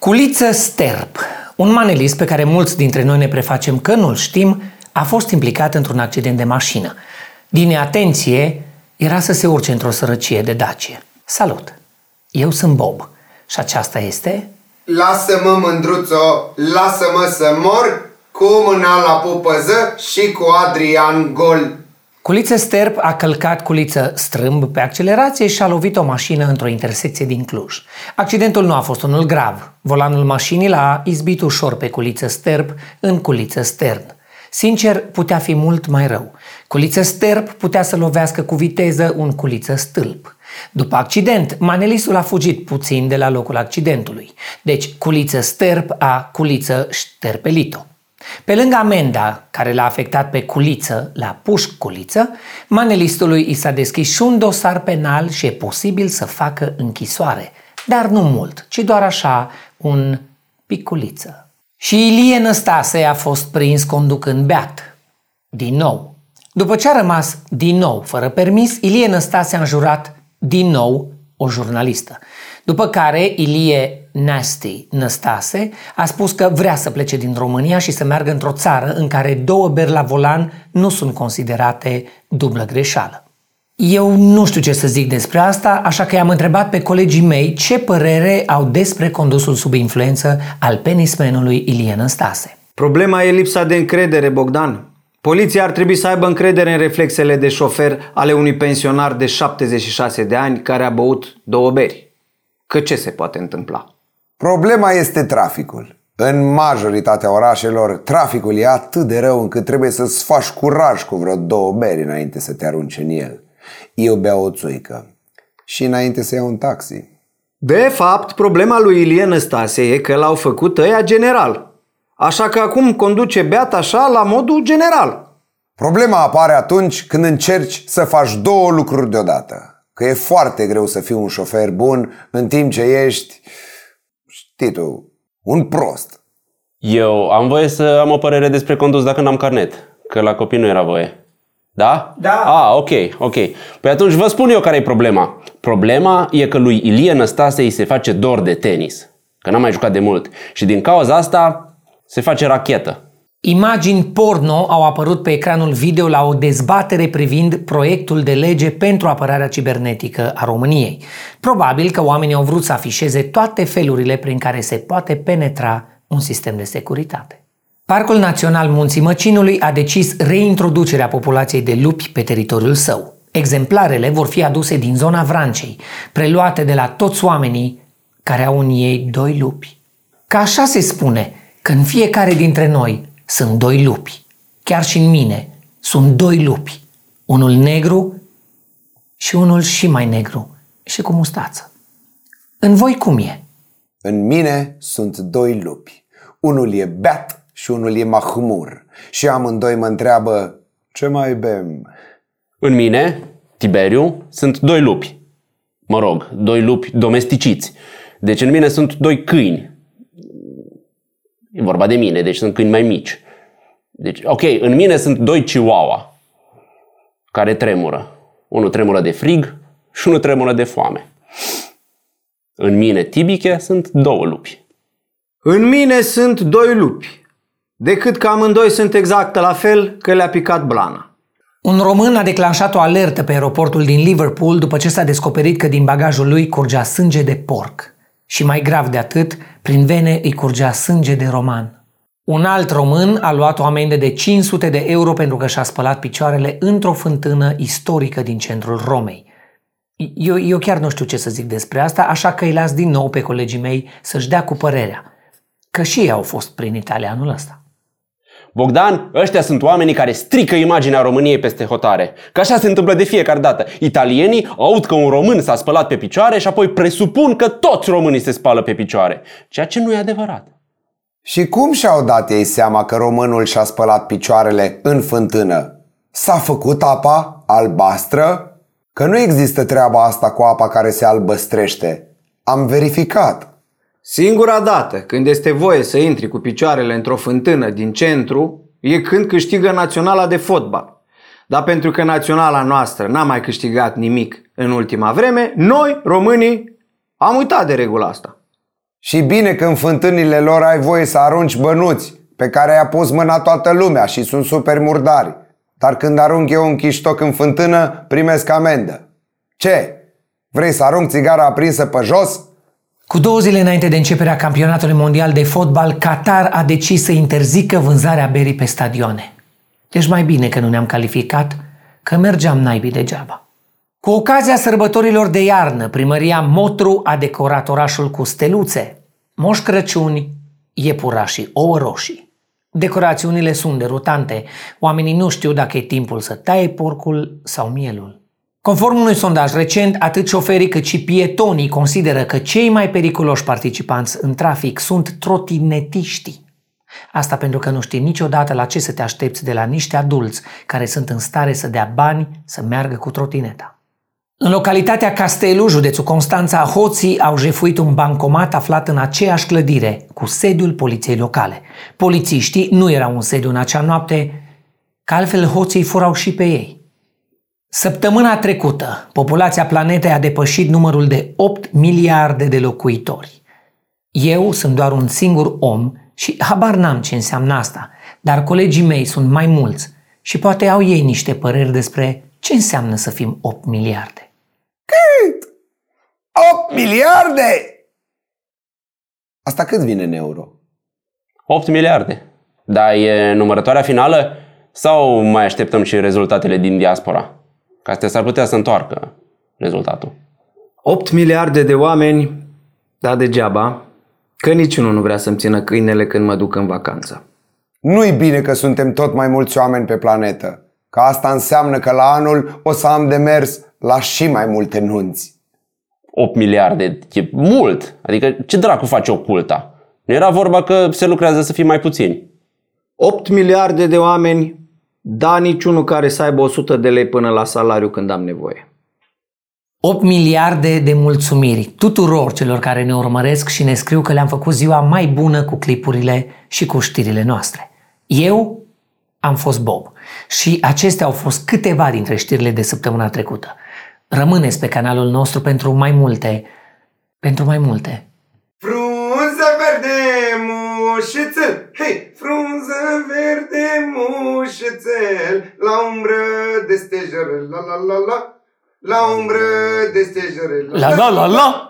Culiță Sterp, un manelist pe care mulți dintre noi ne prefacem că nu-l știm, a fost implicat într-un accident de mașină. Din neatenție, era să se urce într-o sărăcie de Dacie. Salut! Eu sunt Bob și aceasta este... Lasă-mă, mândruțo, lasă-mă să mor cu mâna la pupăză și cu Adrian Gol. Culiță Sterp a călcat culiță strâmb pe accelerație și a lovit o mașină într-o intersecție din Cluj. Accidentul nu a fost unul grav. Volanul mașinii l-a izbit ușor pe culiță Sterp în culiță stern. Sincer, putea fi mult mai rău. Culiță Sterp putea să lovească cu viteză un culiță stâlp. După accident, manelistul a fugit puțin de la locul accidentului. Deci, culiță Sterp a culiță șterpelit-o. Pe lângă amenda care l-a afectat pe Culiță la Pușc Culiță, manelistului i s-a deschis și un dosar penal și e posibil să facă închisoare. Dar nu mult, ci doar așa un piculiță. Și Ilie Năstase a fost prins conducând beat. Din nou. După ce a rămas din nou fără permis, Ilie Năstase a înjurat din nou o jurnalistă. După care Ilie Nasty Năstase a spus că vrea să plece din România și să meargă într-o țară în care două beri la volan nu sunt considerate dublă greșeală. Eu nu știu ce să zic despre asta, așa că i-am întrebat pe colegii mei ce părere au despre condusul sub influență al penismenului Ilie Năstase. Problema e lipsa de încredere, Bogdan. Poliția ar trebui să aibă încredere în reflexele de șofer ale unui pensionar de 76 de ani care a băut două beri. Că ce se poate întâmpla? Problema este traficul. În majoritatea orașelor, traficul e atât de rău încât trebuie să-ți faci curaj cu vreo două beri înainte să te arunci în el. Eu beau o țuică și înainte să iau un taxi. De fapt, problema lui Ilie Năstase e că l-au făcut ăia general. Așa că acum conduce beat așa la modul general. Problema apare atunci când încerci să faci două lucruri deodată. Că e foarte greu să fii un șofer bun în timp ce ești, știi tu, un prost. Eu am voie să am o părere despre condus dacă n-am carnet, că la copii nu era voie. Da? Da. Ah, ok, ok. Păi atunci vă spun eu care e problema. Problema e că lui Ilie Năstase îi se face dor de tenis. Că n-a mai jucat de mult. Și din cauza asta se face rachetă. Imagini porno au apărut pe ecranul video la o dezbatere privind proiectul de lege pentru apărarea cibernetică a României. Probabil că oamenii au vrut să afișeze toate felurile prin care se poate penetra un sistem de securitate. Parcul Național Munții Măcinului a decis reintroducerea populației de lupi pe teritoriul său. Exemplarele vor fi aduse din zona Vrancei, preluate de la toți oamenii care au în ei doi lupi. Ca așa se spune că în fiecare dintre noi sunt doi lupi. Chiar și în mine sunt doi lupi. Unul negru și unul și mai negru și cu mustață. În voi cum e? În mine sunt doi lupi. Unul e beat și unul e mahmur. Și amândoi mă întreabă, ce mai bem? În mine, Tiberiu, sunt doi lupi. Mă rog, doi lupi domesticiți. Deci în mine sunt doi câini. E vorba de mine, deci sunt câini mai mici. Deci, ok, în mine sunt doi chihuahua care tremură. Unul tremură de frig și unul tremură de foame. În mine, tibiche, sunt două lupi. În mine sunt doi lupi. Decât că amândoi sunt exact la fel că le-a picat blana. Un român a declanșat o alertă pe aeroportul din Liverpool după ce s-a descoperit că din bagajul lui curgea sânge de porc. Și mai grav de atât, prin vene îi curgea sânge de roman. Un alt român a luat o amendă de 500 de euro pentru că și-a spălat picioarele într-o fântână istorică din centrul Romei. Eu, eu chiar nu știu ce să zic despre asta, așa că îi las din nou pe colegii mei să-și dea cu părerea. Că și ei au fost prin Italia anul ăsta. Bogdan, ăștia sunt oamenii care strică imaginea României peste hotare. Că așa se întâmplă de fiecare dată. Italienii aud că un român s-a spălat pe picioare și apoi presupun că toți românii se spală pe picioare. Ceea ce nu e adevărat. Și cum și-au dat ei seama că românul și-a spălat picioarele în fântână? S-a făcut apa albastră? Că nu există treaba asta cu apa care se albăstrește. Am verificat. Singura dată când este voie să intri cu picioarele într-o fântână din centru e când câștigă naționala de fotbal. Dar pentru că naționala noastră n-a mai câștigat nimic în ultima vreme, noi, românii, am uitat de regula asta. Și bine că în fântânile lor ai voie să arunci bănuți pe care i-a pus mâna toată lumea și sunt super murdari. Dar când arunc eu un chiștoc în fântână, primesc amendă. Ce? Vrei să arunc țigara aprinsă pe jos? Cu două zile înainte de începerea campionatului mondial de fotbal, Qatar a decis să interzică vânzarea berii pe stadioane. Deci mai bine că nu ne-am calificat, că mergeam naibii degeaba. Cu ocazia sărbătorilor de iarnă, primăria Motru a decorat orașul cu steluțe, moș Crăciuni, iepurașii, ouă roșii. Decorațiunile sunt derutante. Oamenii nu știu dacă e timpul să taie porcul sau mielul. Conform unui sondaj recent, atât șoferii cât și pietonii consideră că cei mai periculoși participanți în trafic sunt trotinetiștii. Asta pentru că nu știi niciodată la ce să te aștepți de la niște adulți care sunt în stare să dea bani să meargă cu trotineta. În localitatea Castelu, județul Constanța, hoții au jefuit un bancomat aflat în aceeași clădire cu sediul poliției locale. Polițiștii nu erau în sediu în acea noapte, că altfel hoții furau și pe ei. Săptămâna trecută, populația planetei a depășit numărul de 8 miliarde de locuitori. Eu sunt doar un singur om și habar n-am ce înseamnă asta, dar colegii mei sunt mai mulți și poate au ei niște păreri despre ce înseamnă să fim 8 miliarde. Cât? 8 miliarde? Asta cât vine în euro? 8 miliarde. Dar e numărătoarea finală sau mai așteptăm și rezultatele din diaspora? Ca astea s-ar putea să întoarcă rezultatul. 8 miliarde de oameni, da degeaba, că niciunul nu vrea să-mi țină câinele când mă duc în vacanță. Nu-i bine că suntem tot mai mulți oameni pe planetă, că asta înseamnă că la anul o să am de mers la și mai multe nunți. 8 miliarde e mult. Adică ce dracu face oculta? Nu era vorba că se lucrează să fie mai puțini. 8 miliarde de oameni, da niciunul care să aibă 100 de lei până la salariu când am nevoie. 8 miliarde de mulțumiri tuturor celor care ne urmăresc și ne scriu că le-am făcut ziua mai bună cu clipurile și cu știrile noastre. Eu am fost Bob și acestea au fost câteva dintre știrile de săptămâna trecută. Rămâneți pe canalul nostru pentru mai multe, pentru mai multe. Mușețel, hei, frunză verde mușețel, la umbră de stejere, la la la la, la umbră de stejere, La la la la!